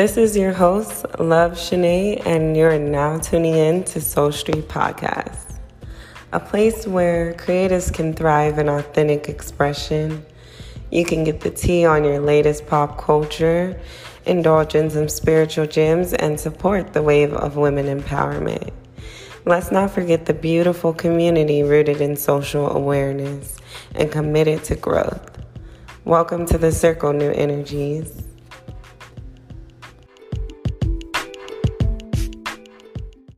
This is your host, Love Shanae, and you're now tuning in to Soul Street Podcast, a place where creators can thrive in authentic expression. You can get the tea on your latest pop culture, indulge in some spiritual gems, and support the wave of women empowerment. Let's not forget the beautiful community rooted in social awareness and committed to growth. Welcome to the Circle New Energies.